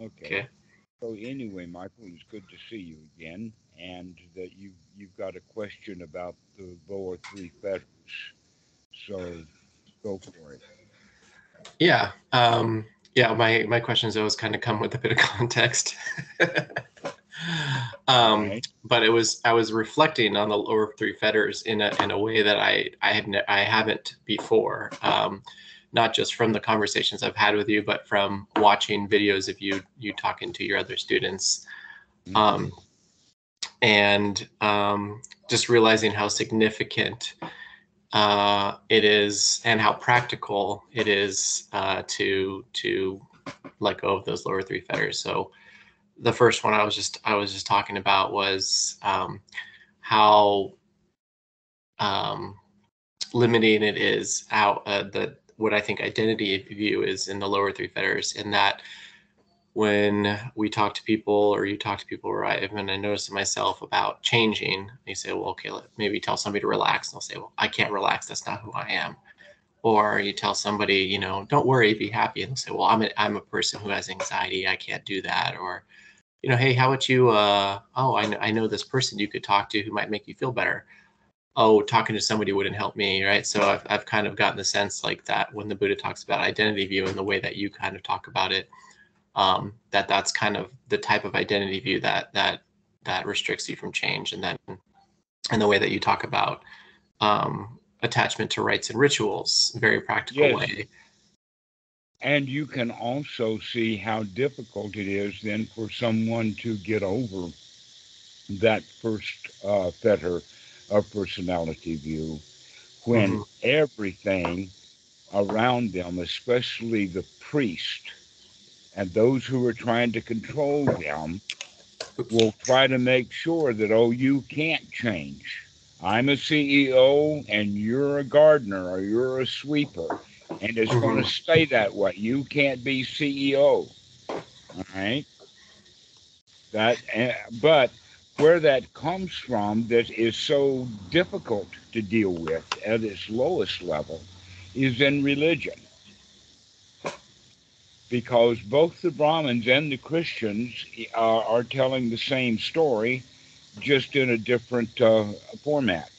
Okay. Okay. So anyway, Michael, it's good to see you again, and that you you've got a question about the lower three fetters. So go for it. Yeah. Um, yeah. My my questions always kind of come with a bit of context. um, Right. but it was I was reflecting on the lower three fetters in a in a way that I I had ne- I haven't before. Um, not just from the conversations I've had with you, but from watching videos of you you talking to your other students, um, and um, just realizing how significant uh, it is and how practical it is uh, to to let go of those lower three fetters. So the first one I was just I was just talking about was um, how um, limiting it is how uh, the what I think identity view is in the lower three fetters in that when we talk to people or you talk to people right when I notice myself about changing they say well okay let, maybe tell somebody to relax. And they'll say well I can't relax. That's not who I am. Or you tell somebody you know don't worry be happy. And they'll say well I'm a, I'm a person who has anxiety. I can't do that. Or you know hey how about you uh oh I I know this person you could talk to who might make you feel better oh talking to somebody wouldn't help me right? So I've, I've kind of gotten the sense like that when the buddha talks about identity view and the way that you kind of talk about it um, that that's kind of the type of identity view that that that restricts you from change and then and the way that you talk about um, attachment to rites and rituals very practical Yes. way. And you can also see how difficult it is then for someone to get over that first uh, fetter of personality view when Mhm. everything around them, especially the priest and those who are trying to control them, will try to make sure that, oh, you can't change. I'm a CEO and you're a gardener or you're a sweeper, and it's going to stay that way. You can't be CEO. All right. That, eh, but where that comes from that is so difficult to deal with at its lowest level is in religion. Because both the Brahmins and the Christians are, are telling the same story, just in a different uh, format.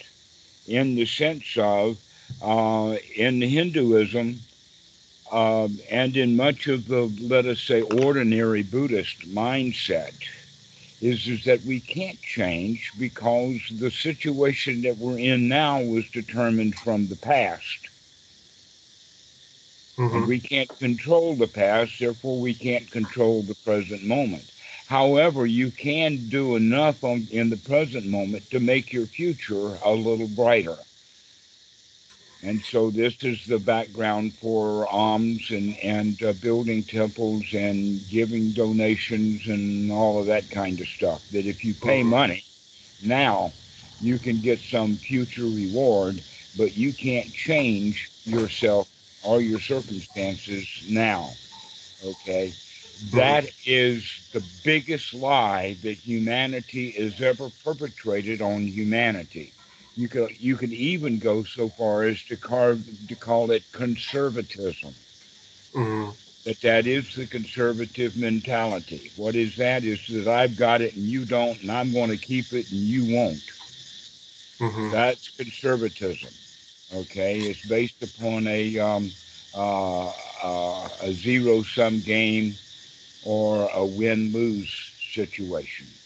In the sense of, uh, in Hinduism, um, and in much of the, let us say, ordinary Buddhist mindset, is, is that we can't change because the situation that we're in now was determined from the past. Mhm. we can't control the past, therefore, we can't control the present moment. However, you can do enough on, in the present moment to make your future a little brighter. And so this is the background for alms and, and uh, building temples and giving donations and all of that kind of stuff. That if you pay Mhm. money now, you can get some future reward, but you can't change yourself or your circumstances now. Okay? That is the biggest lie that humanity has ever perpetrated on humanity. You could you could even go so far as to carve to call it conservatism. Mhm. That that is the conservative mentality. What is that? Is that I've got it and you don't, and I'm going to keep it and you won't. Mhm. That's conservatism. Okay, it's based upon a um, uh, uh, a zero sum game or a win lose situation,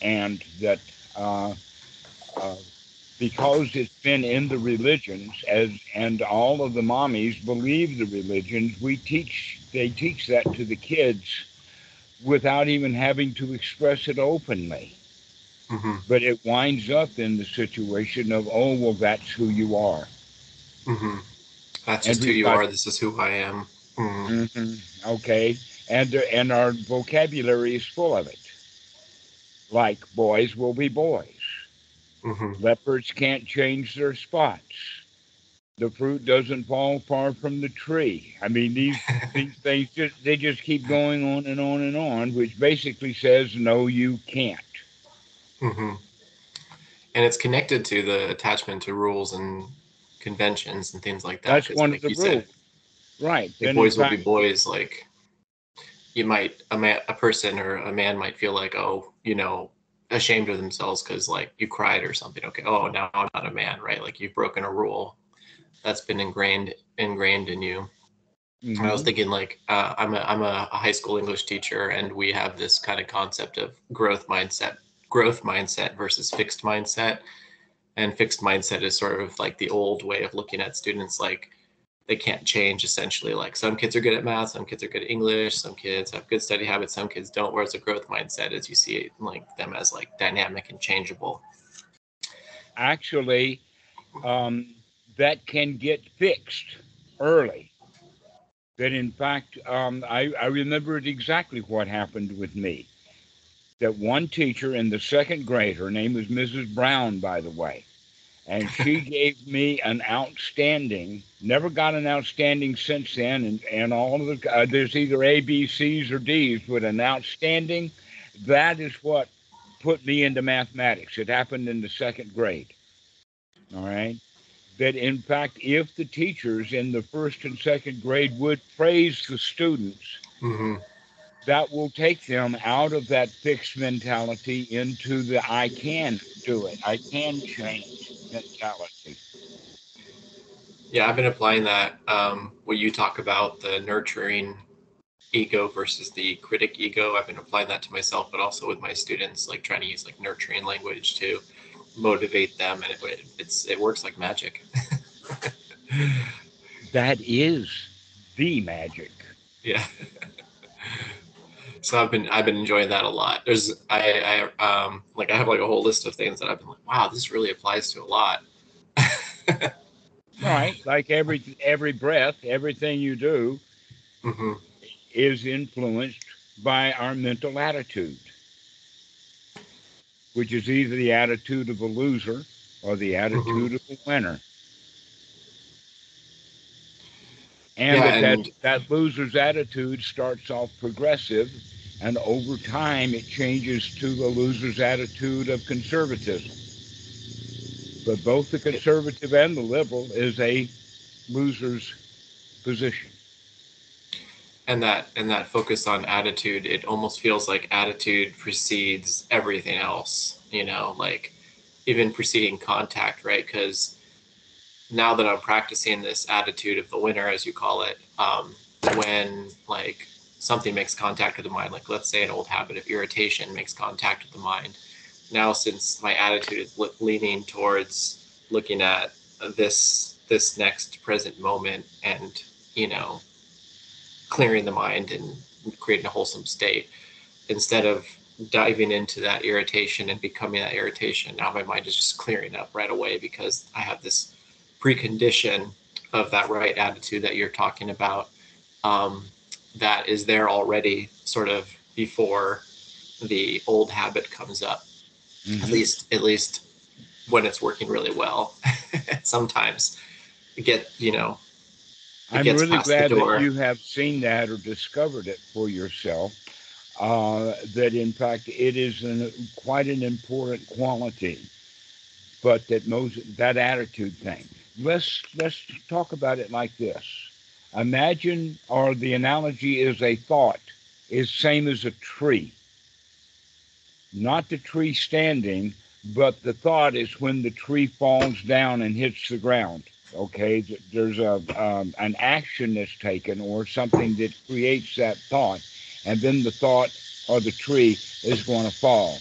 and that uh, uh, because it's been in the religions as and all of the mommies believe the religions, we teach they teach that to the kids without even having to express it openly. Mhm. But it winds up in the situation of, oh well, that's who you are. Mhm. That's And just who you got are. This is who I am. Mhm. hmm Okay, and and our vocabulary is full of it. Like boys will be boys. Mhm. Leopards can't change their spots. The fruit doesn't fall far from the tree. I mean, these these things just they just keep going on and on and on, which basically says no, you can't. Mhm. And it's connected to the attachment to rules and conventions and things like that. That's one of the rules, said, right? like boys will be boys. Like you might a man a person or a man might feel like oh you know ashamed of themselves because like you cried or something okay oh now i'm not a man right like you've broken a rule that's been ingrained ingrained in you mm-hmm. i was mm-hmm. thinking like uh, i'm a i'm a high school english teacher and we have this kind of concept of growth mindset growth mindset versus fixed mindset and fixed mindset is sort of like the old way of looking at students like they can't change essentially. Like some kids are good at math some kids are good at english some kids have good study habits some kids don't. Whereas a growth mindset is you see it, like them as like dynamic and changeable. Actually um, that can get fixed early. That in fact um, I, I exactly what happened with me. That one teacher in the second grade her name was mrs brown by the way and she gave me an outstanding. Never got an outstanding since then, and and all of the uh, there's either A, B, C's or D's, but an outstanding. That is what put me into mathematics. It happened in the second grade. All right. That in fact, if the teachers in the first and second grade would praise the students, mm-hmm. that will take them out of that fixed mentality into the I can do it, I can change mentality. Yeah, I've been applying that. Um, what you talk about the nurturing ego versus the critic ego. I've been applying that to myself, but also with my students, like trying to use like nurturing language to motivate them, and it it's it works like magic. that is the magic. Yeah. so I've been I've been enjoying that a lot. There's I I um like I have like a whole list of things that I've been like, wow, this really applies to a lot. right, like every every breath, everything you do mm-hmm. is influenced by our mental attitude, which is either the attitude of a loser or the mm-hmm. attitude mm-hmm. of a winner. And, yeah, that, and that, that loser's attitude starts off progressive and over time, it changes to the loser's attitude of conservatism. But both the conservative and the liberal is a loser's position. And that and that focus on attitude, it almost feels like attitude precedes everything else. You know, like even preceding contact, right? Because now that I'm practicing this attitude of the winner, as you call it, um, when like something makes contact with the mind, like let's say an old habit of irritation makes contact with the mind. Now, since my attitude is leaning towards looking at this this next present moment and you know clearing the mind and creating a wholesome state instead of diving into that irritation and becoming that irritation now my mind is just clearing up right away because i have this precondition of that right attitude that you're talking about um, that is there already sort of before the old habit comes up. Mm-hmm. at least at least when it's working really well. Sometimes get you know i'm really glad that you have seen that or discovered it for yourself uh, that in fact it is an, quite an important quality but that most that attitude thing let's let's talk about it like this Imagine, or the analogy is a thought, is same as a tree. Not the tree standing, but the thought is when the tree falls down and hits the ground. Okay, there's a um, an action that's taken or something that creates that thought, and then the thought or the tree is going to fall.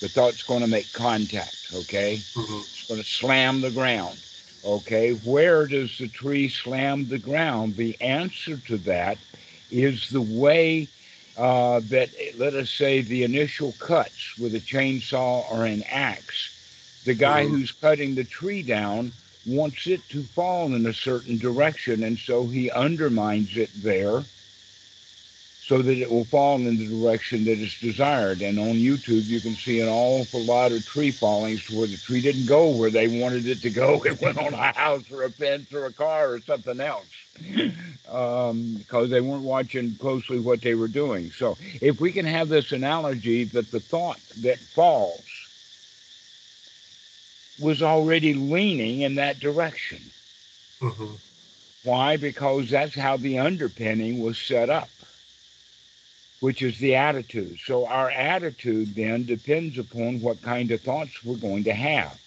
The thought's going to make contact. Okay, mm-hmm. it's going to slam the ground Okay, where does the tree slam the ground? The answer to that is the way uh, that, let us say, the initial cuts with a chainsaw or an axe. The guy mm-hmm. who's cutting the tree down wants it to fall in a certain direction, and so he undermines it there so that it will fall in the direction that is desired. And on YouTube, you can see an awful lot of tree fallings where the tree didn't go where they wanted it to go. It went on a house or a fence or a car or something else um, because they weren't watching closely what they were doing. So if we can have this analogy that the thought that falls was already leaning in that direction. Mm-hmm. Why? Because that's how the underpinning was set up which is the attitude. So our attitude then depends upon what kind of thoughts we're going to have.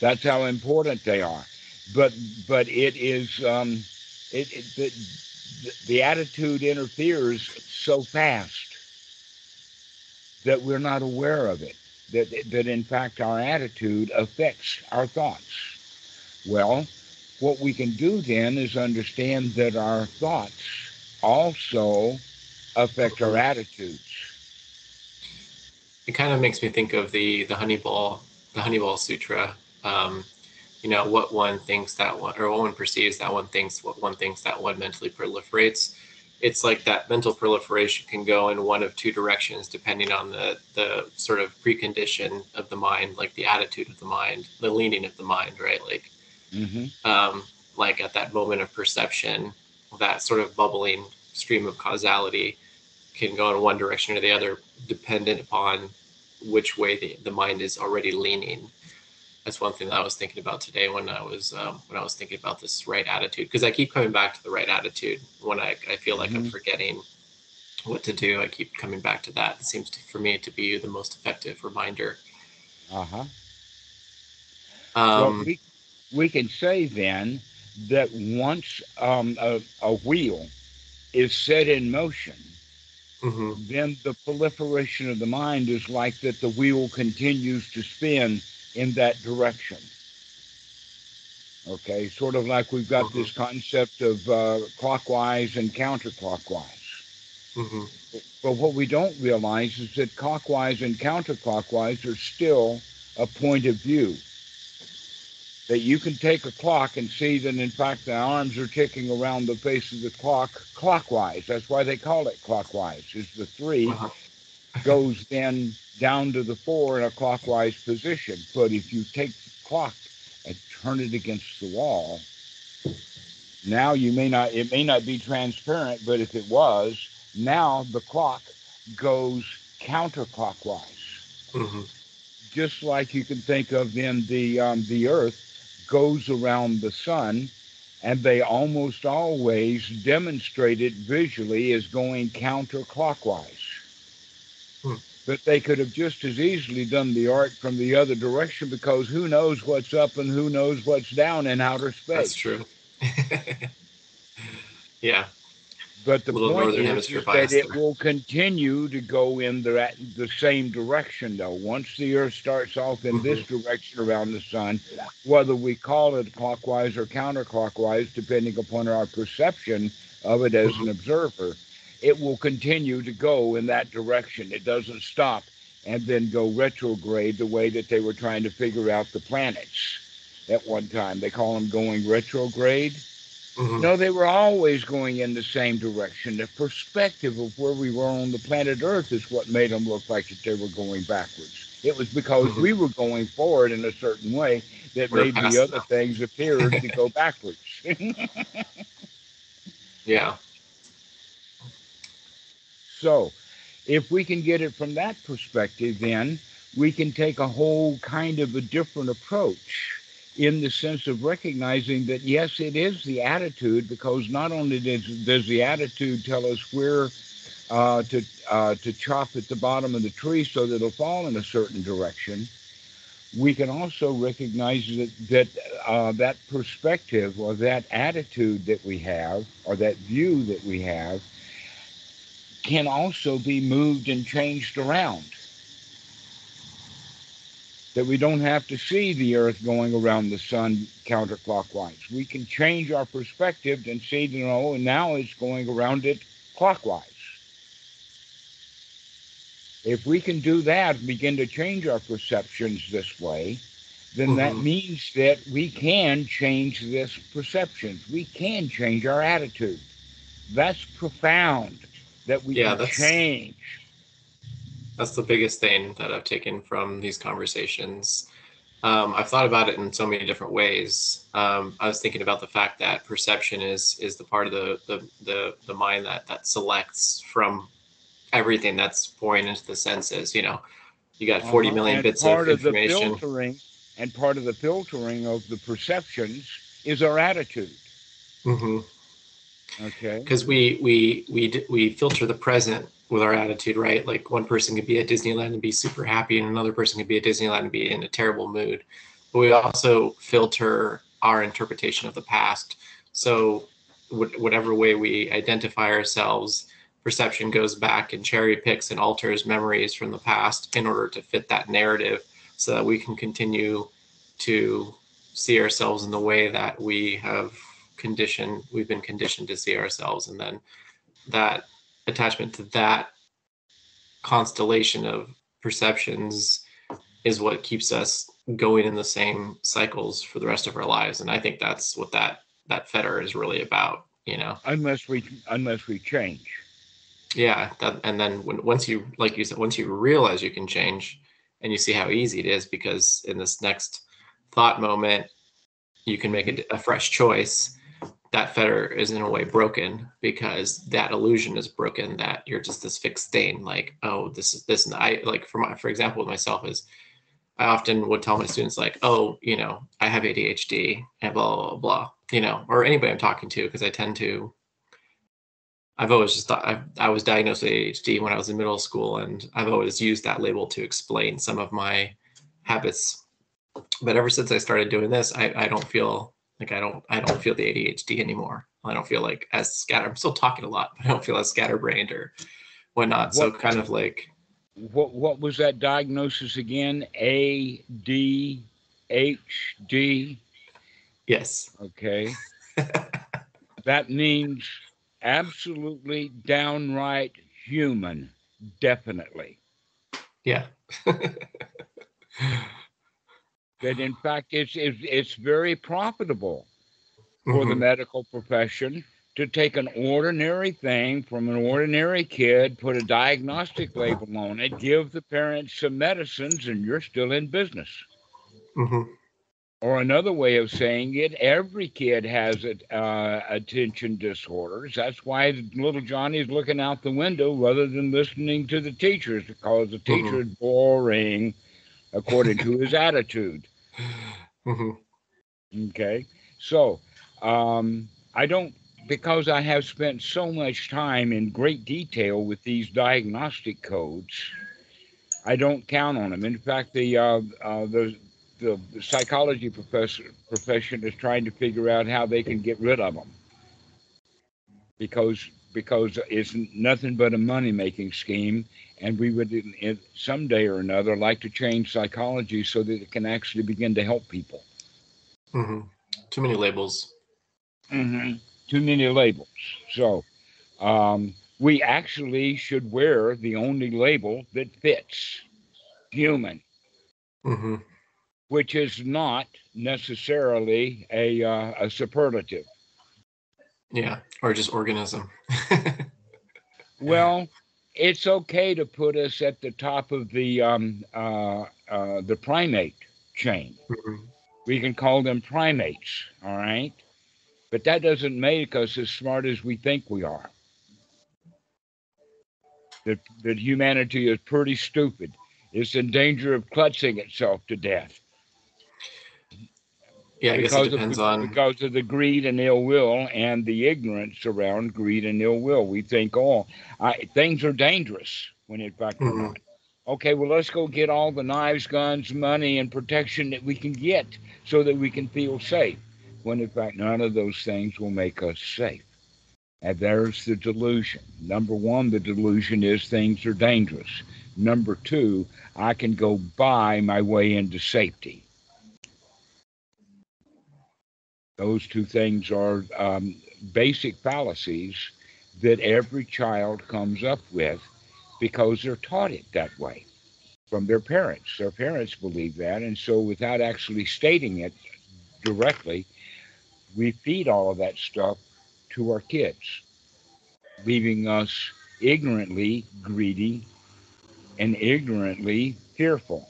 That's how important they are. But but it is um, it, it the, the attitude interferes so fast that we're not aware of it. That that in fact our attitude affects our thoughts. Well, what we can do then is understand that our thoughts also affect our attitudes. It kind of makes me think of the the Honeyball the Honeyball Sutra. Um, you know what one thinks that one or what one perceives that one thinks what one thinks that one mentally proliferates. It's like that mental proliferation can go in one of two directions depending on the the sort of precondition of the mind like the attitude of the mind the leaning of the mind right? Like mm-hmm. um, like at that moment of perception that sort of bubbling stream of causality can go in one direction or the other dependent upon which way the, the mind is already leaning that's one thing that I was thinking about today when I was um, when I was thinking about this right attitude because I keep coming back to the right attitude when I, I feel like mm-hmm. I'm forgetting what to do. I keep coming back to that. It seems to, for me to be the most effective reminder. Uh huh. Um, well, we, we can say then that once um, a, a wheel is set in motion, mm-hmm. then the proliferation of the mind is like that the wheel continues to spin in that direction. Okay, sort of like we've got this mm-hmm. concept of uh, clockwise and counterclockwise. Mm-hmm. But what we don't realize is that clockwise and counterclockwise are still a point of view. That you can take a clock and see that, in fact, the arms are ticking around the face of the clock clockwise. That's why they call it clockwise, is the 3 uh-huh. goes then down to the four in a clockwise position. But if you take the clock and turn it against the wall, now you may not, it may not be transparent, but if it was, now the clock goes counterclockwise. Mm-hmm. Just like you can think of then the, um, the earth goes around the sun and they almost always demonstrate it visually as going counterclockwise. Hmm but they could have just as easily done the art from the other direction because who knows what's up and who knows what's down in outer space. That's true. yeah. But the point is, is that it will continue to go in the, the same direction, though. Once the Earth starts off in mm-hmm. this direction around the sun, whether we call it clockwise or counterclockwise, depending upon our perception of it as mm-hmm. an observer, it will continue to go in that direction. It doesn't stop and then go retrograde the way that they were trying to figure out the planets at one time. They call them going retrograde. Mm-hmm. No, they were always going in the same direction. The perspective of where we were on the planet Earth is what made them look like that they were going backwards. It was because mm-hmm. we were going forward in a certain way that we're made the other things appear to go backwards. yeah. So, if we can get it from that perspective, then we can take a whole kind of a different approach in the sense of recognizing that yes, it is the attitude, because not only does, does the attitude tell us where uh, to uh, to chop at the bottom of the tree so that it'll fall in a certain direction, we can also recognize that that uh, that perspective or that attitude that we have or that view that we have can also be moved and changed around. That we don't have to see the earth going around the sun counterclockwise. We can change our perspective and see, you know, now it's going around it clockwise. If we can do that, begin to change our perceptions this way, then mm-hmm. that means that we can change this perceptions. We can change our attitude. That's profound that we yeah, can that's, change. That's the biggest thing that I've taken from these conversations. Um, I've thought about it in so many different ways. Um, I was thinking about the fact that perception is is the part of the the the, the mind that that selects from everything that's pouring into the senses. You know, you got forty uh-huh. million bits of information. Of the filtering, and part of the filtering of the perceptions is our attitude. Mm-hmm. Okay. because we we we we filter the present with our attitude, right? Like one person could be at Disneyland and be super happy, and another person could be at Disneyland and be in a terrible mood. But we also filter our interpretation of the past. So wh- whatever way we identify ourselves, perception goes back and cherry picks and alters memories from the past in order to fit that narrative, so that we can continue to see ourselves in the way that we have conditioned we've been conditioned to see ourselves and then that attachment to that constellation of perceptions is what keeps us going in the same cycles for the rest of our lives. And i think that's what that that fetter is really about you know? Unless we unless we change. yeah that and then when once you like you said once you realize you can change and you see how easy it is because in this next thought moment you can make a, a fresh choice that fetter is in a way broken because that illusion is broken that you're just this fixed stain like oh this is this and i like for my for example with myself is i often would tell my students like oh you know i have adhd and blah blah blah, blah you know or anybody i'm talking to because i tend to I've always just thought I, I was diagnosed with ADHD when I was in middle school, and I've always used that label to explain some of my habits. But ever since I started doing this, I, I don't feel like I don't I don't feel the ADHD anymore. I don't feel like as scatter. I'm still talking a lot, but I don't feel as scatterbrained or whatnot. So kind of like What what was that diagnosis again? A D H D. yes, Okay. that means absolutely downright human. Definitely. yeah, That in fact it's it's, it's very profitable for the Mhm. medical profession to take an ordinary thing from an ordinary kid, put a diagnostic label on it, give the parents some medicines, and you're still in business. Mhm. Or another way of saying it, every kid has it, uh, attention disorders. That's why little Johnny's looking out the window rather than listening to the teachers because the teacher is boring, according to his attitude. Mhm. Okay. So um, I don't, because I have spent so much time in great detail with these diagnostic codes, I don't count on them. In fact, the, uh, uh, the, the psychology professor, profession is trying to figure out how they can get rid of them because because it's nothing but a money making scheme and we would someday or another like to change psychology so that it can actually begin to help people Mhm. Too many labels. Mm-hmm. Too many labels. So um, we actually should wear the only label that fits human, hmm which is not necessarily a, uh, a superlative. Yeah, or just organism. Well, it's okay to put us at the top of the um, uh, uh, the primate chain. Mhm. We can call them primates, all right? But that doesn't make us as smart as we think we are. That, that humanity is pretty stupid. It's in danger of clutching itself to death Yeah, I guess it depends of, on. because of the greed and ill will and the ignorance around greed and ill will. We think, oh, I, things are dangerous when in fact they're Mhm. not. Okay, well, let's go get all the knives, guns, money, and protection that we can get so that we can feel safe. When in fact, none of those things will make us safe. And there's the delusion. Number one, the delusion is things are dangerous. Number two, I can go buy my way into safety. Those two things are um, basic fallacies that every child comes up with because they're taught it that way from their parents. Their parents believe that. And so, without actually stating it directly, we feed all of that stuff to our kids, leaving us ignorantly greedy and ignorantly fearful.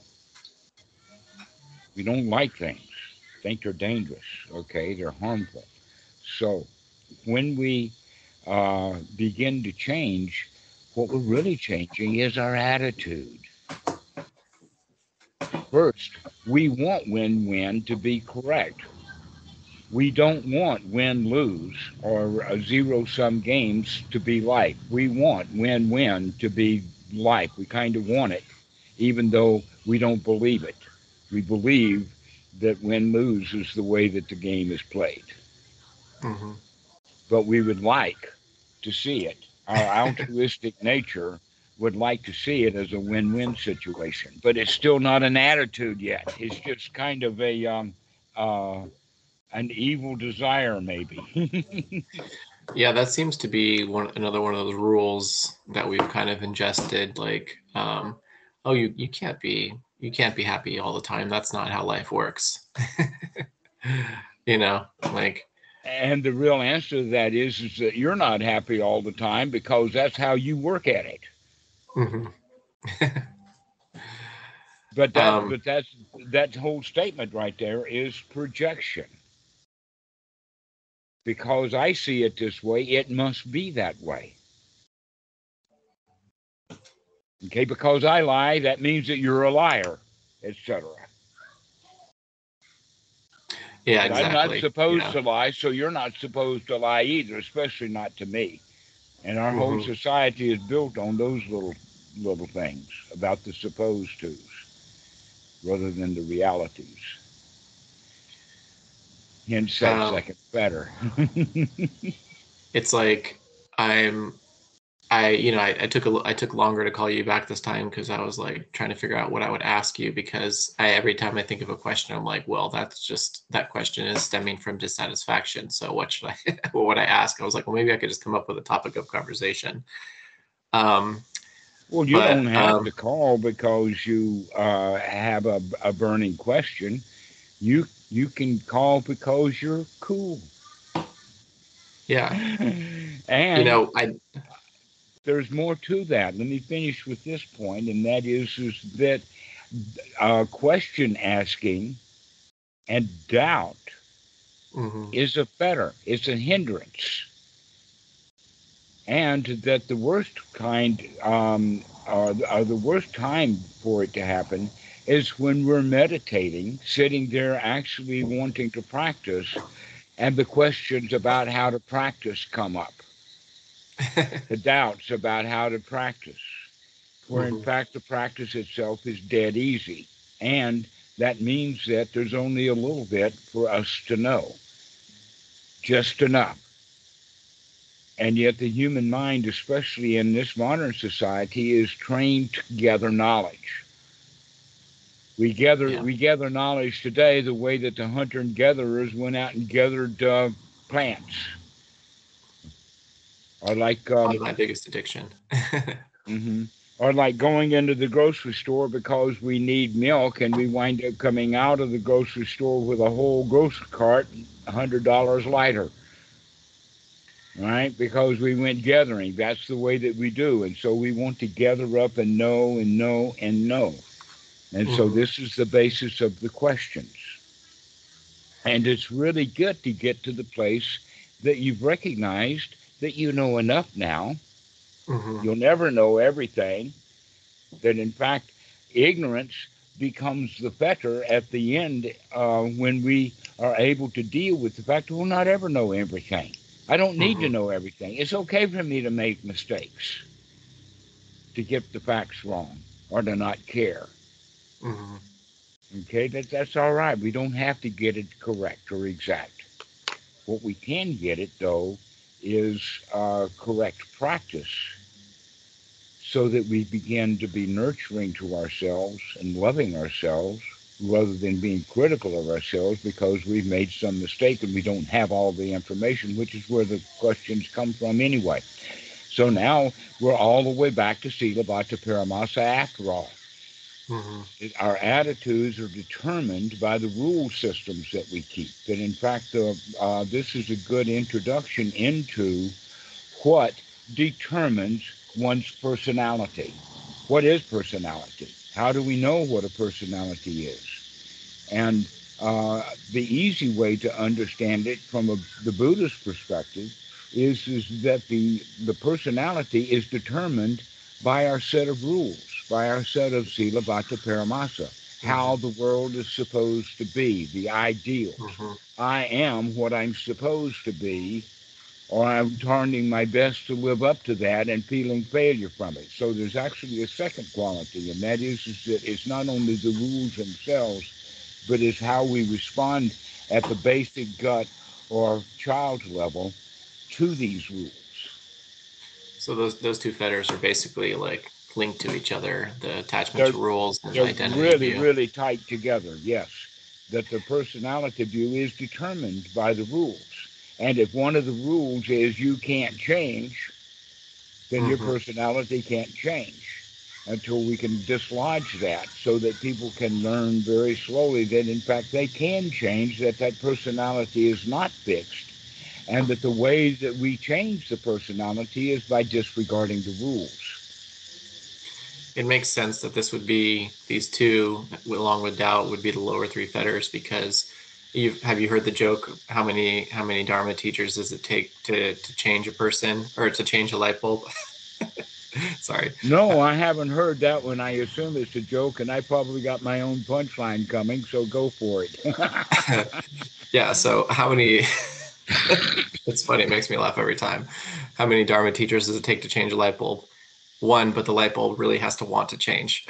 We don't like things, think they're dangerous, okay? They're harmful. So when we uh, begin to change, what we're really changing is our attitude. First, we want win win to be correct. we don't want win lose or zero sum games to be like. We want win win to be like. We kind of want it, even though we don't believe it. We believe that win lose is the way that the game is played. Mm-hmm. But we would like to see it. Our altruistic nature would like to see it as a win win situation, but it's still not an attitude yet. It's just kind of a. Um, uh, an evil desire, maybe. yeah, that seems to be one another one of those rules that we've kind of ingested. Like, um, oh, you you can't be you can't be happy all the time. That's not how life works. you know, like. And the real answer to that is, is that you're not happy all the time because that's how you work at it. Mm-hmm. but that, um, but that's that whole statement right there is projection because I see it this way, it must be that way. Okay, because I lie, that means that you're a liar, etc. Yeah, exactly. I'm not supposed yeah. to lie, so you're not supposed to lie either, especially not to me. And our mm-hmm. whole society is built on those little little things about the supposed tos rather than the realities. Hence, said um, second fetter. it's like I'm, I you know I, I took a I took longer to call you back this time because I was like trying to figure out what I would ask you because I every time I think of a question I'm like well that's just that question is stemming from dissatisfaction so what should I what would I ask I was like well maybe I could just come up with a topic of conversation. Um, well, you but, don't have um, to call because you uh, have a, a burning question. You you can call because you're cool. Yeah. and you know, I there's more to that. Let me finish with this point, and that is, is that uh, question asking and doubt mm-hmm. is a fetter, it's a hindrance. And that the worst kind, um, or, or the worst time for it to happen is when we're meditating, sitting there actually wanting to practice, and the questions about how to practice come up. the doubts about how to practice, where mm-hmm. in fact the practice itself is dead easy. And that means that there's only a little bit for us to know, just enough. And yet, the human mind, especially in this modern society, is trained to gather knowledge. We gather yeah. we gather knowledge today the way that the hunter and gatherers went out and gathered uh, plants. Or like um, my biggest addiction. mm-hmm. Or like going into the grocery store because we need milk and we wind up coming out of the grocery store with a whole grocery cart, hundred dollars lighter. Right? Because we went gathering. That's the way that we do. And so we want to gather up and know and know and know. And mm-hmm. so this is the basis of the questions. And it's really good to get to the place that you've recognized that you know enough now. Mm-hmm. You'll never know everything. That in fact, ignorance becomes the fetter at the end uh, when we are able to deal with the fact we'll not ever know everything. I don't need mm-hmm. to know everything. It's okay for me to make mistakes, to get the facts wrong, or to not care. Mm-hmm. Okay, that, that's all right. We don't have to get it correct or exact. What we can get it, though, is uh, correct practice so that we begin to be nurturing to ourselves and loving ourselves rather than being critical of ourselves because we've made some mistake and we don't have all the information, which is where the questions come from anyway. So now we're all the way back to Silabbata Paramasa after all. Mm-hmm. Our attitudes are determined by the rule systems that we keep. That in fact, uh, uh, this is a good introduction into what determines one's personality. What is personality? How do we know what a personality is? And uh, the easy way to understand it from a, the Buddhist perspective is, is that the, the personality is determined by our set of rules by our set of Silabbata Paramasa. how the world is supposed to be, the ideal. Mhm. I am what I'm supposed to be, or I'm turning my best to live up to that and feeling failure from it. So there's actually a second quality, and that is, is that it's not only the rules themselves, but it's how we respond at the basic gut or child level to these rules. So those those two fetters are basically like linked to each other. The attachment to They're- rules and They're identity really, view. really tight together, yes. That the personality view is determined by the rules. And if one of the rules is you can't change, then your Mhm. personality can't change until we can dislodge that so that people can learn very slowly that in fact they can change, that that personality is not fixed, and that the way that we change the personality is by disregarding the rules. It makes sense that this would be these two along with doubt would be the lower three fetters because you have you heard the joke how many how many dharma teachers does it take to to change a person or to change a light bulb sorry No, I haven't heard that one. I assume it's a joke, and I probably got my own punchline coming, so go for it. yeah so how many it's funny it makes me laugh every time how many dharma teachers does it take to change a light bulb one but the light bulb really has to want to change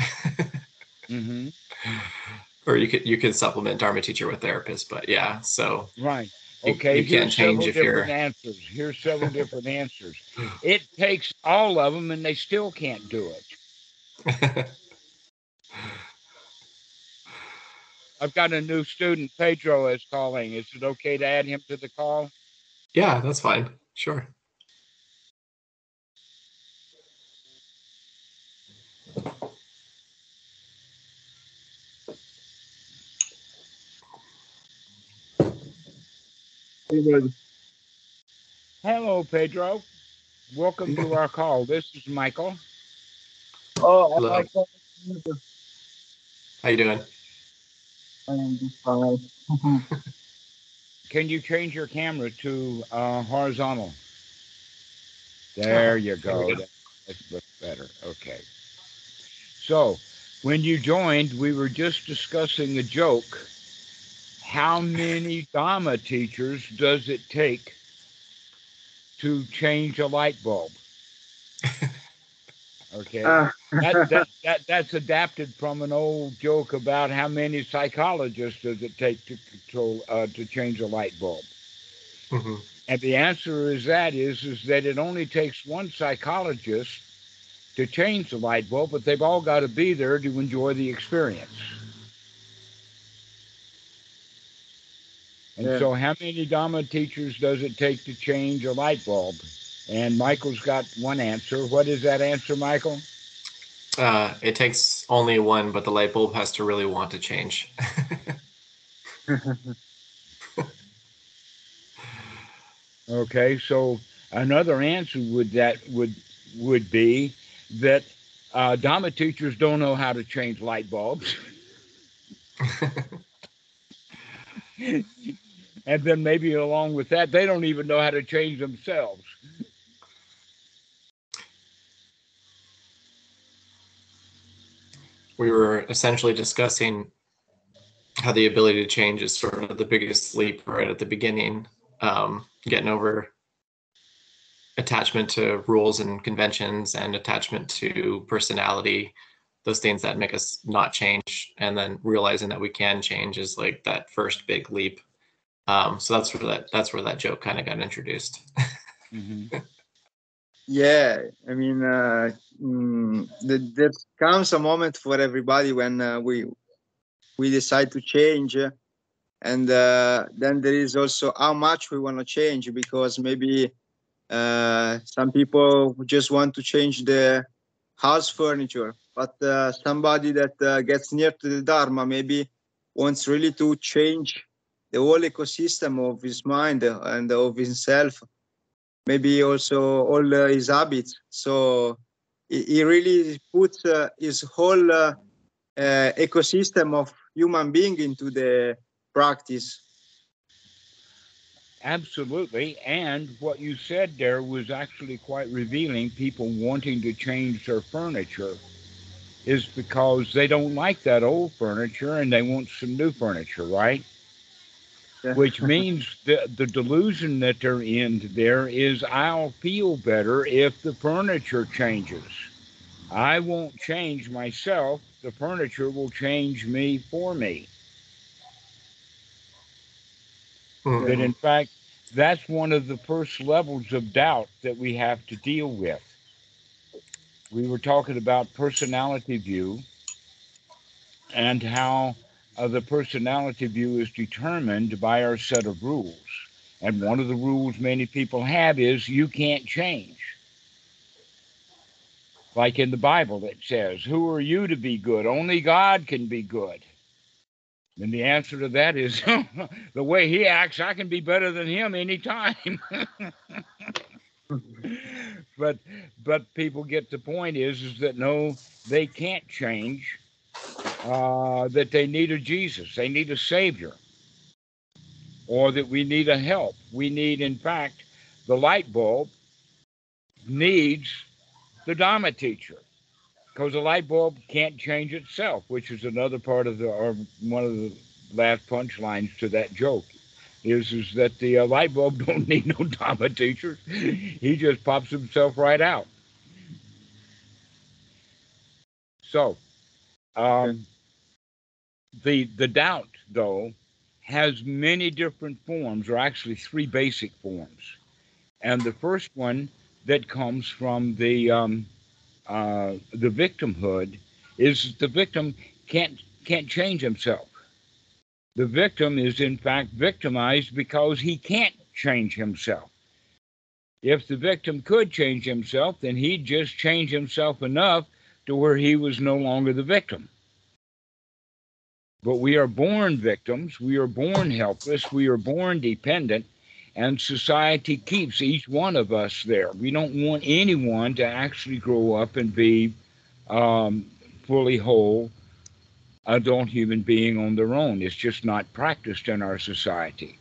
hmm or you could you could supplement dharma teacher with therapist but yeah so Right. Okay. you can't here's several change if different you're- answers. Here's several different answers. It takes all of them, and they still can't do it. I've got a new student. Pietro is calling. Is it okay to add him to the call? yeah that's fine sure Hello, Pietro. Welcome to our call. This is Michael. Oh, Hello. I like that. how you doing I'm just fine. Can you change your camera to uh, horizontal? There you there go. go. That- That's much better. Okay. So, when you joined, we were just discussing a joke. How many Dharma teachers does it take to change a light bulb? Okay. Ah, that, that, that, that's adapted from an old joke about how many psychologists does it take to control uh, to change a light bulb. Mhm. And the answer is that is is that it only takes one psychologist to change the light bulb, but they've all got to be there to enjoy the experience. And Yeah. so, how many Dharma teachers does it take to change a light bulb? And Michael's got one answer. What is that answer, Michael? uh it takes only one but the light bulb has to really want to change Okay, so another answer would that would would be that uh, Dharma teachers don't know how to change light bulbs, and then maybe along with that, they don't even know how to change themselves. we were essentially discussing how the ability to change is sort of the biggest leap right at the beginning um, getting over attachment to rules and conventions and attachment to personality those things that make us not change and then realizing that we can change is like that first big leap. Um, so that's where that that's where that joke kind of got introduced. Mhm. yeah, I mean, uh, mm, th- there comes a moment for everybody when uh, we we decide to change, and uh, then there is also how much we want to change because maybe uh, some people just want to change the house furniture, but uh, somebody that uh, gets near to the Dharma maybe wants really to change the whole ecosystem of his mind and of himself maybe also all uh, his habits. So he, he really puts uh, his whole uh, uh, ecosystem of human being into the practice. Absolutely, and what you said there was actually quite revealing. People wanting to change their furniture, is because they don't like that old furniture and they want some new furniture, right? Yeah. Which means the, the delusion that they're in there is I'll feel better if the furniture changes. I won't change myself, the furniture will change me for me. Mhm. That in fact, that's one of the first levels of doubt that we have to deal with. We were talking about personality view and how uh, the personality view is determined by our set of rules. And one of the rules many people have is you can't change. Like in the Bible, it says, Who are you to be good? Only God can be good. And the answer to that is the way he acts, I can be better than him anytime. but but people get the point is is that no, they can't change. Uh, that they need a Jesus, they need a Savior, or that we need a help. We need, in fact, the light bulb needs the Dharma teacher because the light bulb can't change itself, which is another part of the or one of the last punchlines to that joke. Is is that the uh, light bulb don't need no Dharma teachers? he just pops himself right out. So, um, the the doubt though has many different forms, or actually three basic forms, and the first one that comes from the um, uh, the victimhood is the victim can't can't change himself. The victim is in fact victimized because he can't change himself. If the victim could change himself, then he'd just change himself enough to where he was no longer the victim. But we are born victims, we are born helpless, we are born dependent, and society keeps each one of us there. We don't want anyone to actually grow up and be um, fully whole adult human being on their own. It's just not practiced in our society.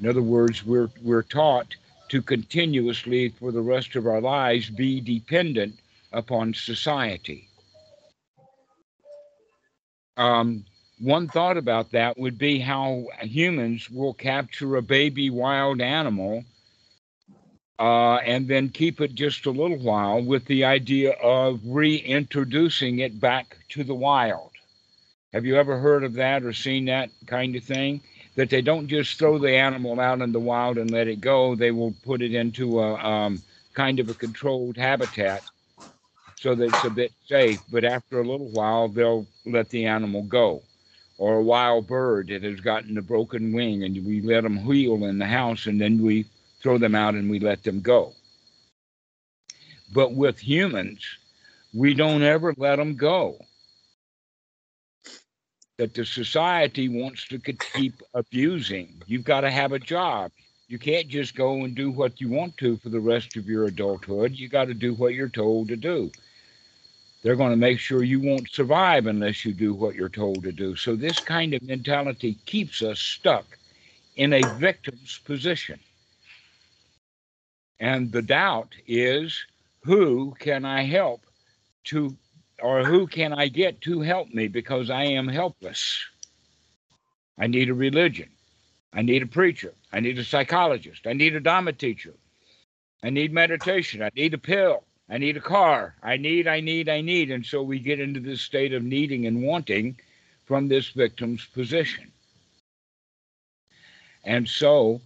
In other words, we're we're taught to continuously, for the rest of our lives, be dependent upon society. Um, one thought about that would be how humans will capture a baby wild animal uh, and then keep it just a little while with the idea of reintroducing it back to the wild. Have you ever heard of that or seen that kind of thing? That they don't just throw the animal out in the wild and let it go, they will put it into a um, kind of a controlled habitat so that it's a bit safe. But after a little while, they'll let the animal go. Or a wild bird that has gotten a broken wing, and we let them wheel in the house, and then we throw them out and we let them go. But with humans, we don't ever let them go. That the society wants to keep abusing. You've got to have a job. You can't just go and do what you want to for the rest of your adulthood. You got to do what you're told to do. They're going to make sure you won't survive unless you do what you're told to do. So, this kind of mentality keeps us stuck in a victim's position. And the doubt is who can I help to, or who can I get to help me because I am helpless? I need a religion. I need a preacher. I need a psychologist. I need a Dharma teacher. I need meditation. I need a pill. I need a car. I need, I need, I need. And so we get into this state of needing and wanting from this victim's position. And so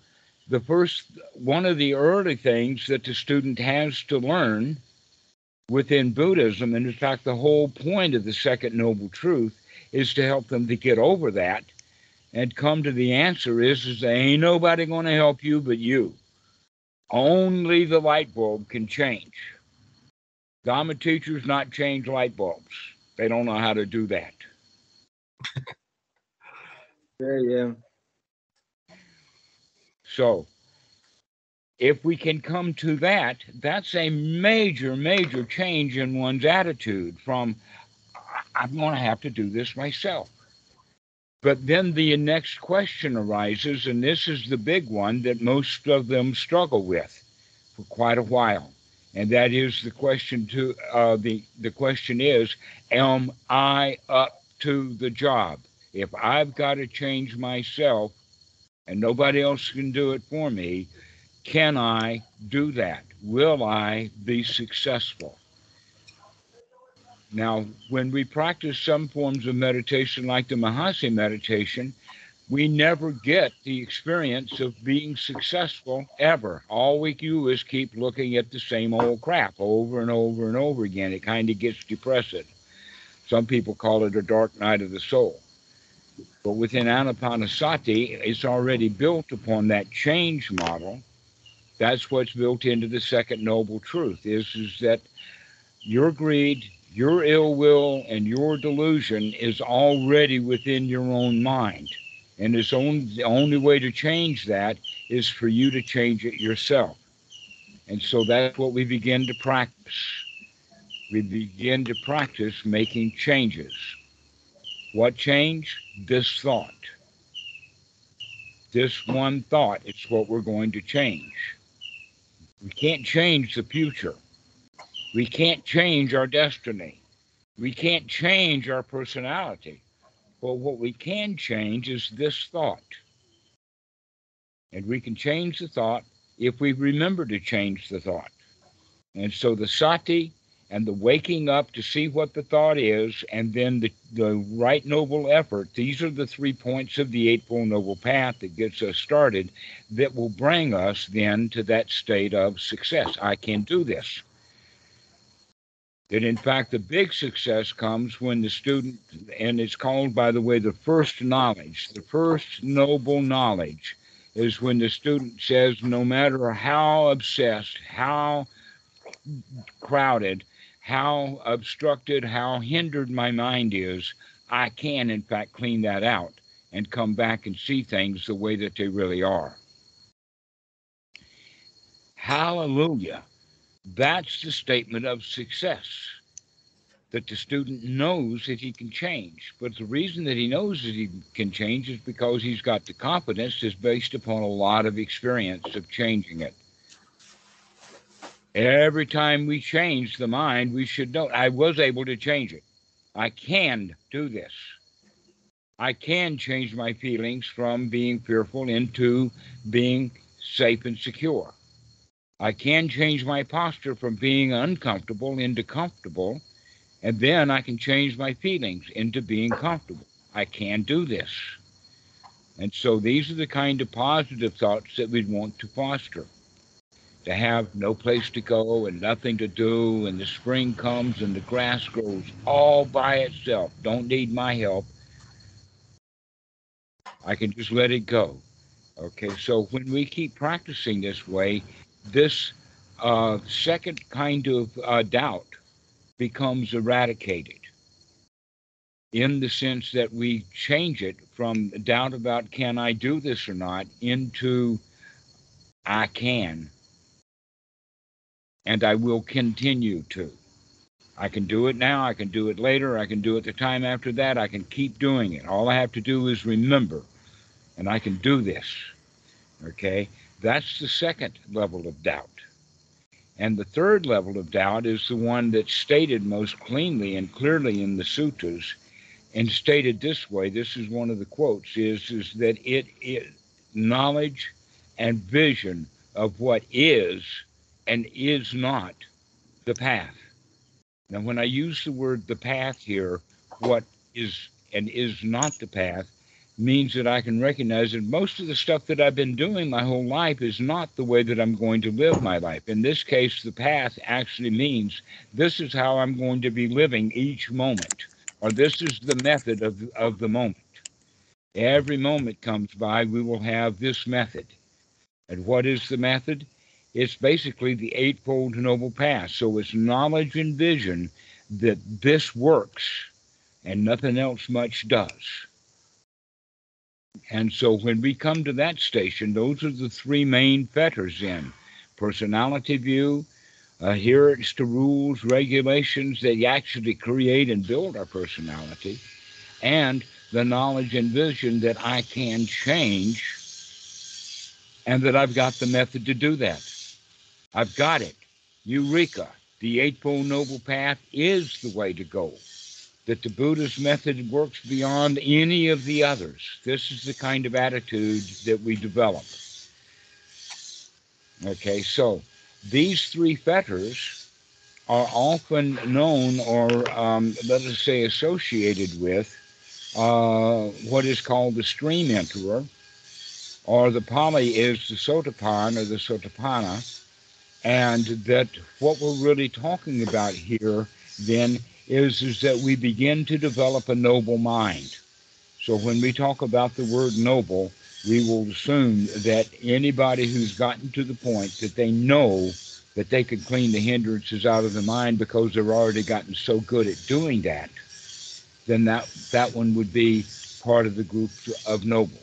the first, one of the early things that the student has to learn within Buddhism, and in fact, the whole point of the Second Noble Truth is to help them to get over that and come to the answer is, is there ain't nobody going to help you but you. Only the light bulb can change. Dharma teachers not change light bulbs. They don't know how to do that. Yeah, yeah. So, if we can come to that, that's a major, major change in one's attitude from, I'm going to have to do this myself. But then the next question arises, and this is the big one that most of them struggle with for quite a while, and that is the question to uh, the the question is, am I up to the job? If I've got to change myself, and nobody else can do it for me, can I do that? Will I be successful? Now, when we practice some forms of meditation like the Mahasi meditation, we never get the experience of being successful ever. All we do is keep looking at the same old crap over and over and over again. It kind of gets depressing. Some people call it a dark night of the soul. But within Anapanasati, it's already built upon that change model. That's what's built into the second noble truth is, is that your greed, your ill will, and your delusion is already within your own mind. And it's only, the only way to change that is for you to change it yourself. And so that's what we begin to practice. We begin to practice making changes. What change? This thought. This one thought is what we're going to change. We can't change the future. We can't change our destiny. We can't change our personality. But what we can change is this thought. And we can change the thought if we remember to change the thought. And so the sati and the waking up to see what the thought is, and then the, the right noble effort, these are the three points of the Eightfold Noble Path that gets us started that will bring us then to that state of success. I can do this that in fact the big success comes when the student, and it's called, by the way, the first knowledge, the first noble knowledge is when the student says, no matter how obsessed, how crowded, how obstructed, how hindered my mind is, I can, in fact, clean that out and come back and see things the way that they really are. Hallelujah. That's the statement of success that the student knows that he can change. But the reason that he knows that he can change is because he's got the confidence is based upon a lot of experience of changing it. Every time we change the mind, we should know I was able to change it. I can do this. I can change my feelings from being fearful into being safe and secure. I can change my posture from being uncomfortable into comfortable, and then I can change my feelings into being comfortable. I can do this. And so these are the kind of positive thoughts that we'd want to foster. To have no place to go and nothing to do, and the spring comes and the grass grows all by itself. Don't need my help. I can just let it go. Okay, so when we keep practicing this way, this uh, second kind of uh, doubt becomes eradicated in the sense that we change it from doubt about can I do this or not into I can and I will continue to. I can do it now, I can do it later, I can do it the time after that, I can keep doing it. All I have to do is remember, and I can do this. Okay? That's the second level of doubt. And the third level of doubt is the one that's stated most cleanly and clearly in the sutras and stated this way this is one of the quotes is is that it is knowledge and vision of what is and is not the path now when i use the word the path here what is and is not the path means that I can recognize that most of the stuff that I've been doing my whole life is not the way that I'm going to live my life. In this case, the path actually means this is how I'm going to be living each moment, or this is the method of, of the moment. Every moment comes by, we will have this method. And what is the method? It's basically the Eightfold Noble Path. So it's knowledge and vision that this works and nothing else much does. And so when we come to that station, those are the three main fetters in personality view, adherence to rules, regulations that actually create and build our personality, and the knowledge and vision that I can change and that I've got the method to do that. I've got it. Eureka! The Eightfold Noble Path is the way to go. That the Buddhist method works beyond any of the others. This is the kind of attitude that we develop. Okay, so these three fetters are often known or, um, let us say, associated with uh, what is called the stream enterer, or the Pali is the Sotapan or the Sotapanna, and that what we're really talking about here then is, is that we begin to develop a noble mind. So when we talk about the word noble, we will assume that anybody who's gotten to the point that they know that they can clean the hindrances out of the mind because they've already gotten so good at doing that, then that, that one would be part of the group of nobles.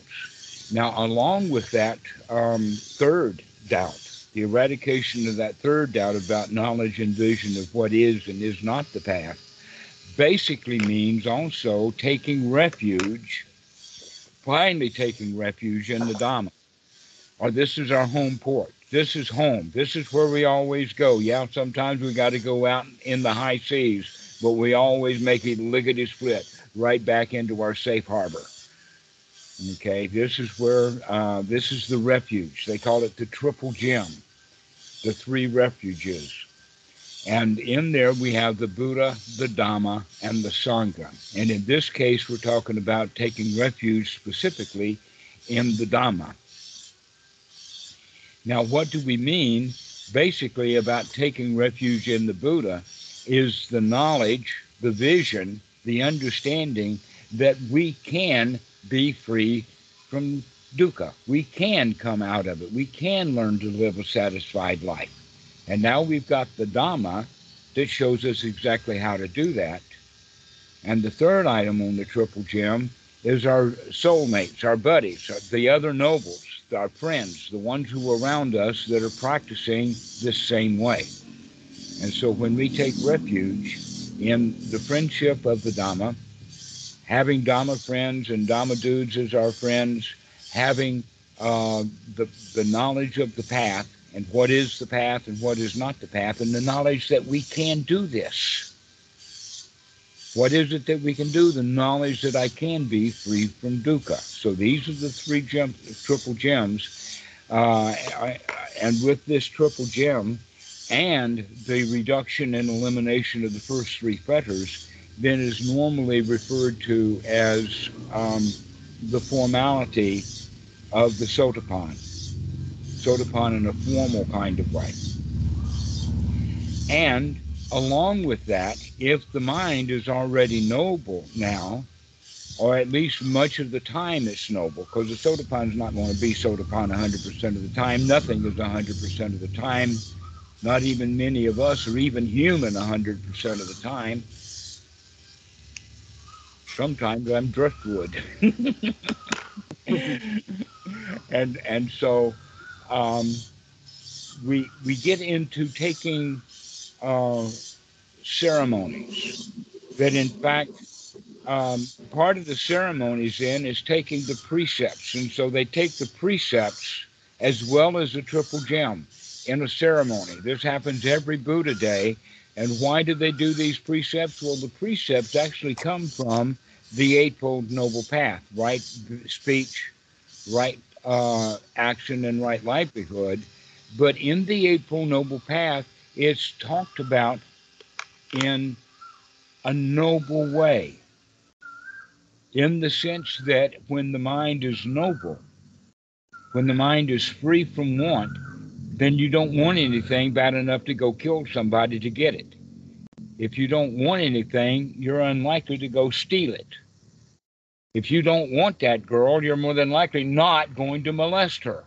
Now, along with that um, third doubt, the eradication of that third doubt about knowledge and vision of what is and is not the path, basically means also taking refuge, finally taking refuge in the Dhamma. Or this is our home port. This is home. This is where we always go. Yeah, sometimes we got to go out in the high seas, but we always make a lickety split right back into our safe harbor. Okay, this is where uh, this is the refuge. They call it the triple gem, the three refuges. And in there we have the Buddha, the Dhamma, and the Sangha. And in this case, we're talking about taking refuge specifically in the Dhamma. Now, what do we mean basically about taking refuge in the Buddha is the knowledge, the vision, the understanding that we can be free from dukkha. We can come out of it. We can learn to live a satisfied life. And now we've got the Dhamma that shows us exactly how to do that. And the third item on the triple gem is our soulmates, our buddies, the other nobles, our friends, the ones who are around us that are practicing this same way. And so when we take refuge in the friendship of the Dhamma, having Dhamma friends and Dhamma dudes as our friends, having uh, the, the knowledge of the path and what is the path and what is not the path, and the knowledge that we can do this. What is it that we can do? The knowledge that I can be free from dukkha. So these are the three gem, triple gems. Uh, I, and with this triple gem and the reduction and elimination of the first three fetters, then is normally referred to as um, the formality of the sotapan. Sotapan in a formal kind of way. And along with that, if the mind is already noble now, or at least much of the time it's noble, because the sotapan is not going to be sotapan 100% of the time. Nothing is 100% of the time. Not even many of us are even human 100% of the time sometimes I'm driftwood. and and so um, we we get into taking uh, ceremonies that in fact um, part of the ceremonies in is taking the precepts. And so they take the precepts as well as the triple gem in a ceremony. This happens every buddha day and why did they do these precepts? Well the precepts actually come from the Eightfold Noble Path right? Speech, right uh, action, and right livelihood. But in the Eightfold Noble Path, it's talked about in a noble way, in the sense that when the mind is noble, when the mind is free from want, then you don't want anything bad enough to go kill somebody to get it. If you don't want anything, you're unlikely to go steal it. If you don't want that girl, you're more than likely not going to molest her.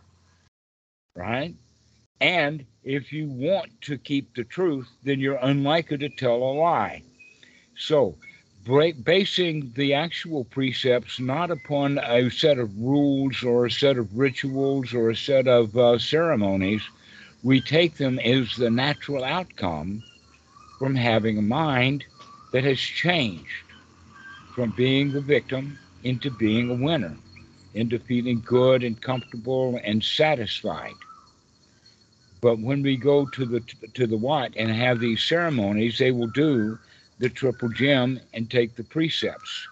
Right? And if you want to keep the truth, then you're unlikely to tell a lie. So, basing the actual precepts not upon a set of rules or a set of rituals or a set of uh, ceremonies, we take them as the natural outcome from having a mind that has changed from being the victim into being a winner, into feeling good and comfortable and satisfied. But when we go to the to the Wat and have these ceremonies, they will do the triple gem and take the precepts.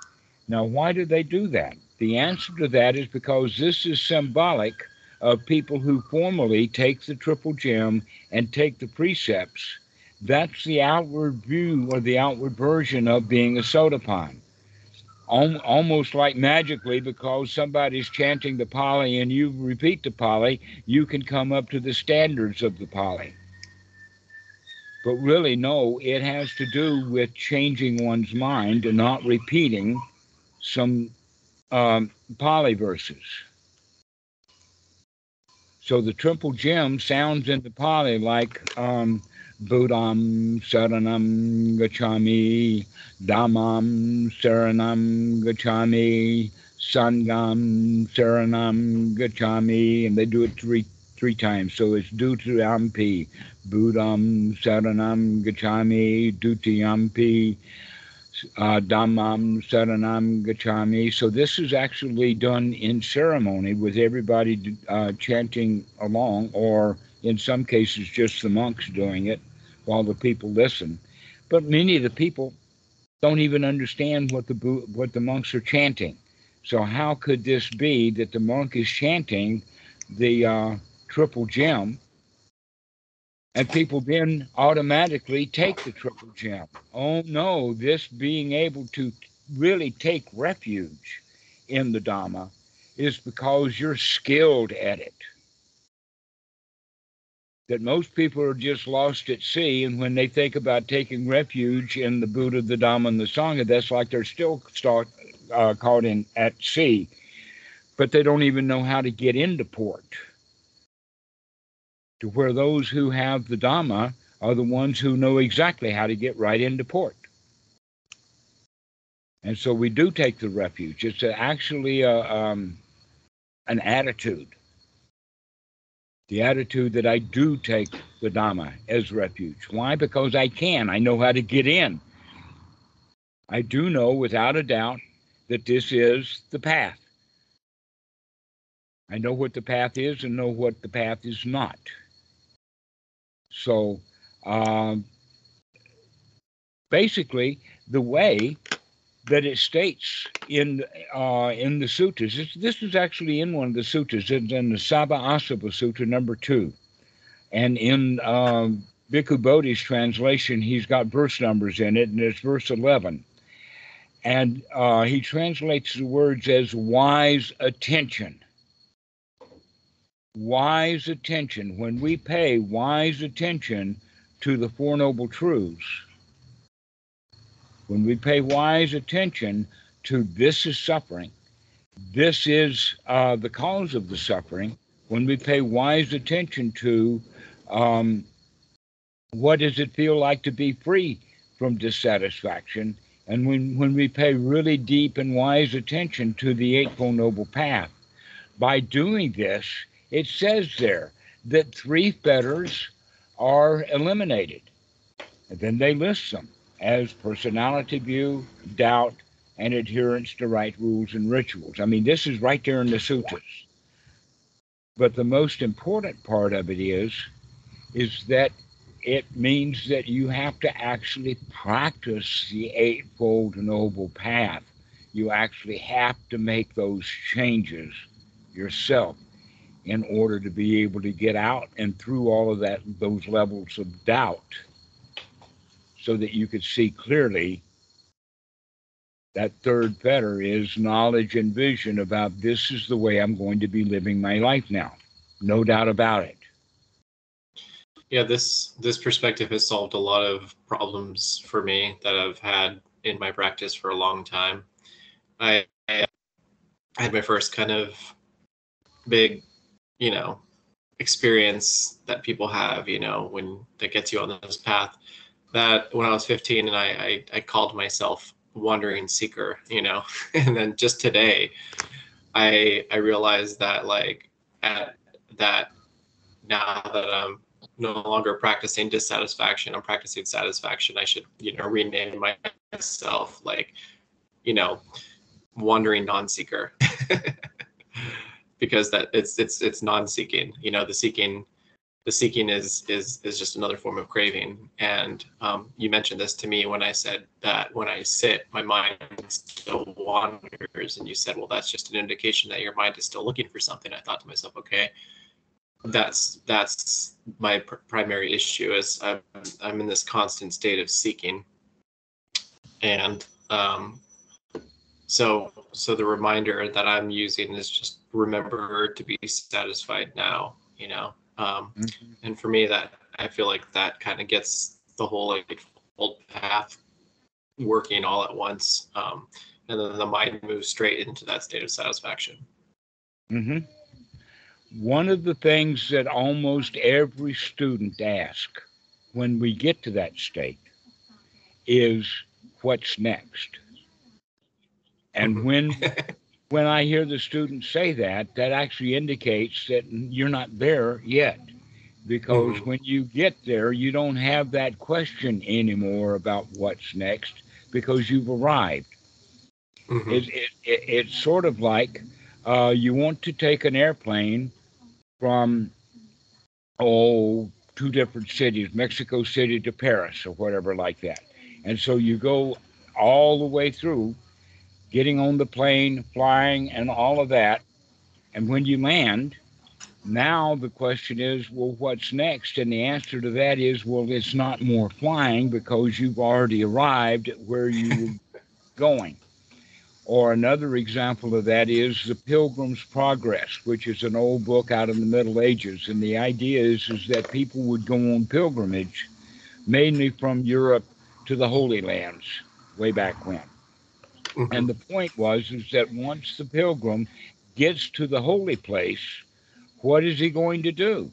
Now, why do they do that? The answer to that is because this is symbolic of people who formally take the triple gem and take the precepts. That's the outward view or the outward version of being a Sotapan. Almost like magically, because somebody's chanting the Pali and you repeat the Pali, you can come up to the standards of the Pali. But really, no, it has to do with changing one's mind and not repeating some um, Pali verses. So the triple gem sounds in the Pali like um, Buddham Saranam Gachami, Dhammam Saranam Gachami, Sangham Saranam Gachami, and they do it three three times. So it's Dutiyampi, Buddham Saranam Gachami, Dutiyampi, uh, Dhammam Saranam Gachami. So this is actually done in ceremony with everybody uh, chanting along, or in some cases, just the monks doing it while the people listen. But many of the people don't even understand what the what the monks are chanting. So how could this be that the monk is chanting the uh, triple gem and people then automatically take the triple gem. Oh no, this being able to really take refuge in the Dhamma is because you're skilled at it. That most people are just lost at sea, and when they think about taking refuge in the Buddha, the Dhamma, and the Sangha, that's like they're still start, uh, caught in at sea, but they don't even know how to get into port to where those who have the Dhamma are the ones who know exactly how to get right into port. And so we do take the refuge. It's actually a, um, an attitude. The attitude that I do take the Dhamma as refuge. Why? Because I can. I know how to get in. I do know without a doubt that this is the path. I know what the path is and know what the path is not. So um, basically, the way that it states in uh, in the sutras, this, this is actually in one of the sutras, it's in the Sabba Assava Sutra number two. And in um, Bhikkhu Bodhi's translation, he's got verse numbers in it, and it's verse 11. And uh, he translates the words as wise attention wise attention, when we pay wise attention to the Four Noble Truths, when we pay wise attention to this is suffering, this is uh, the cause of the suffering, when we pay wise attention to um, what does it feel like to be free from dissatisfaction, and when, when we pay really deep and wise attention to the Eightfold Noble Path, by doing this, it says there that three fetters are eliminated. And then they list them as personality view, doubt, and adherence to right rules and rituals. I mean, this is right there in the sutras. But the most important part of it is, is that it means that you have to actually practice the Eightfold Noble Path. You actually have to make those changes yourself in order to be able to get out and through all of that those levels of doubt so that you could see clearly that third fetter is knowledge and vision about this is the way I'm going to be living my life now. No doubt about it. Yeah, this this perspective has solved a lot of problems for me that I've had in my practice for a long time. I, I had my first kind of big you know experience that people have you know when that gets you on this path. That when i was 15 and i i, I called myself wandering seeker you know and then just today i i realized that like at that now that i'm no longer practicing dissatisfaction i'm practicing satisfaction i should you know rename myself like you know wandering non-seeker because that it's it's it's non-seeking you know the seeking the seeking is is is just another form of craving. And um, you mentioned this to me when I said that when I sit, my mind still wanders, and you said, well, that's just an indication that your mind is still looking for something. I thought to myself, okay, that's that's my pr- primary issue is I'm, I'm in this constant state of seeking and um, so so the reminder that i'm using is just remember to be satisfied now you know um, Mhm. and for me that i feel like that kind of gets the whole like old path working all at once um, and then the mind moves straight into that state of satisfaction Mm-hmm. One of the things that almost every student asks when we get to that state is what's next. And Mhm. when when I hear the students say that, that actually indicates that you're not there yet. Because Mhm. when you get there, you don't have that question anymore about what's next because you've arrived. Mhm. It, it, it, it's sort of like uh, you want to take an airplane from, oh, two different cities, Mexico City to Paris or whatever like that. And so you go all the way through, getting on the plane, flying, and all of that. And when you land, now the question is, well, what's next? And the answer to that is, well, it's not more flying because you've already arrived at where you were going. Or another example of that is The Pilgrim's Progress, which is an old book out of the Middle Ages. And the idea is, is that people would go on pilgrimage, mainly from Europe to the Holy Lands, way back when. Mhm. And the point was is that once the pilgrim gets to the holy place, what is he going to do?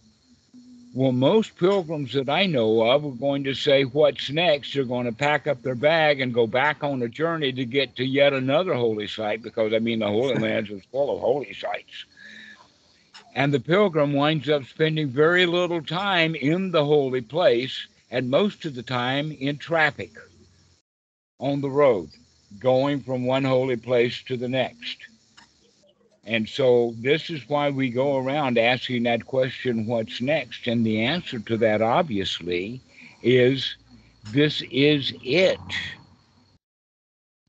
Well, most pilgrims that I know of are going to say, What's next? They're going to pack up their bag and go back on a journey to get to yet another holy site because, I mean, the Holy Lands is full of holy sites. And the pilgrim winds up spending very little time in the holy place and most of the time in traffic on the road, going from one holy place to the next. And so this is why we go around asking that question, what's next? And the answer to that, obviously, is this is it.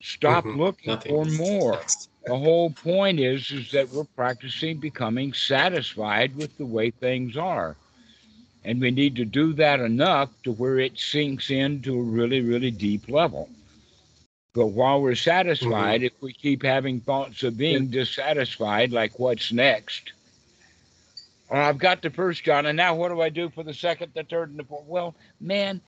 Stop Mhm. looking Nothing for more. next. The whole point is is that we're practicing becoming satisfied with the way things are. And we need to do that enough to where it sinks into a really, really deep level. But while we're satisfied, mm-hmm. if we keep having thoughts of being dissatisfied, like what's next? Oh, I've got the first jhana, and now what do I do for the second, the third, and the fourth? Well, man,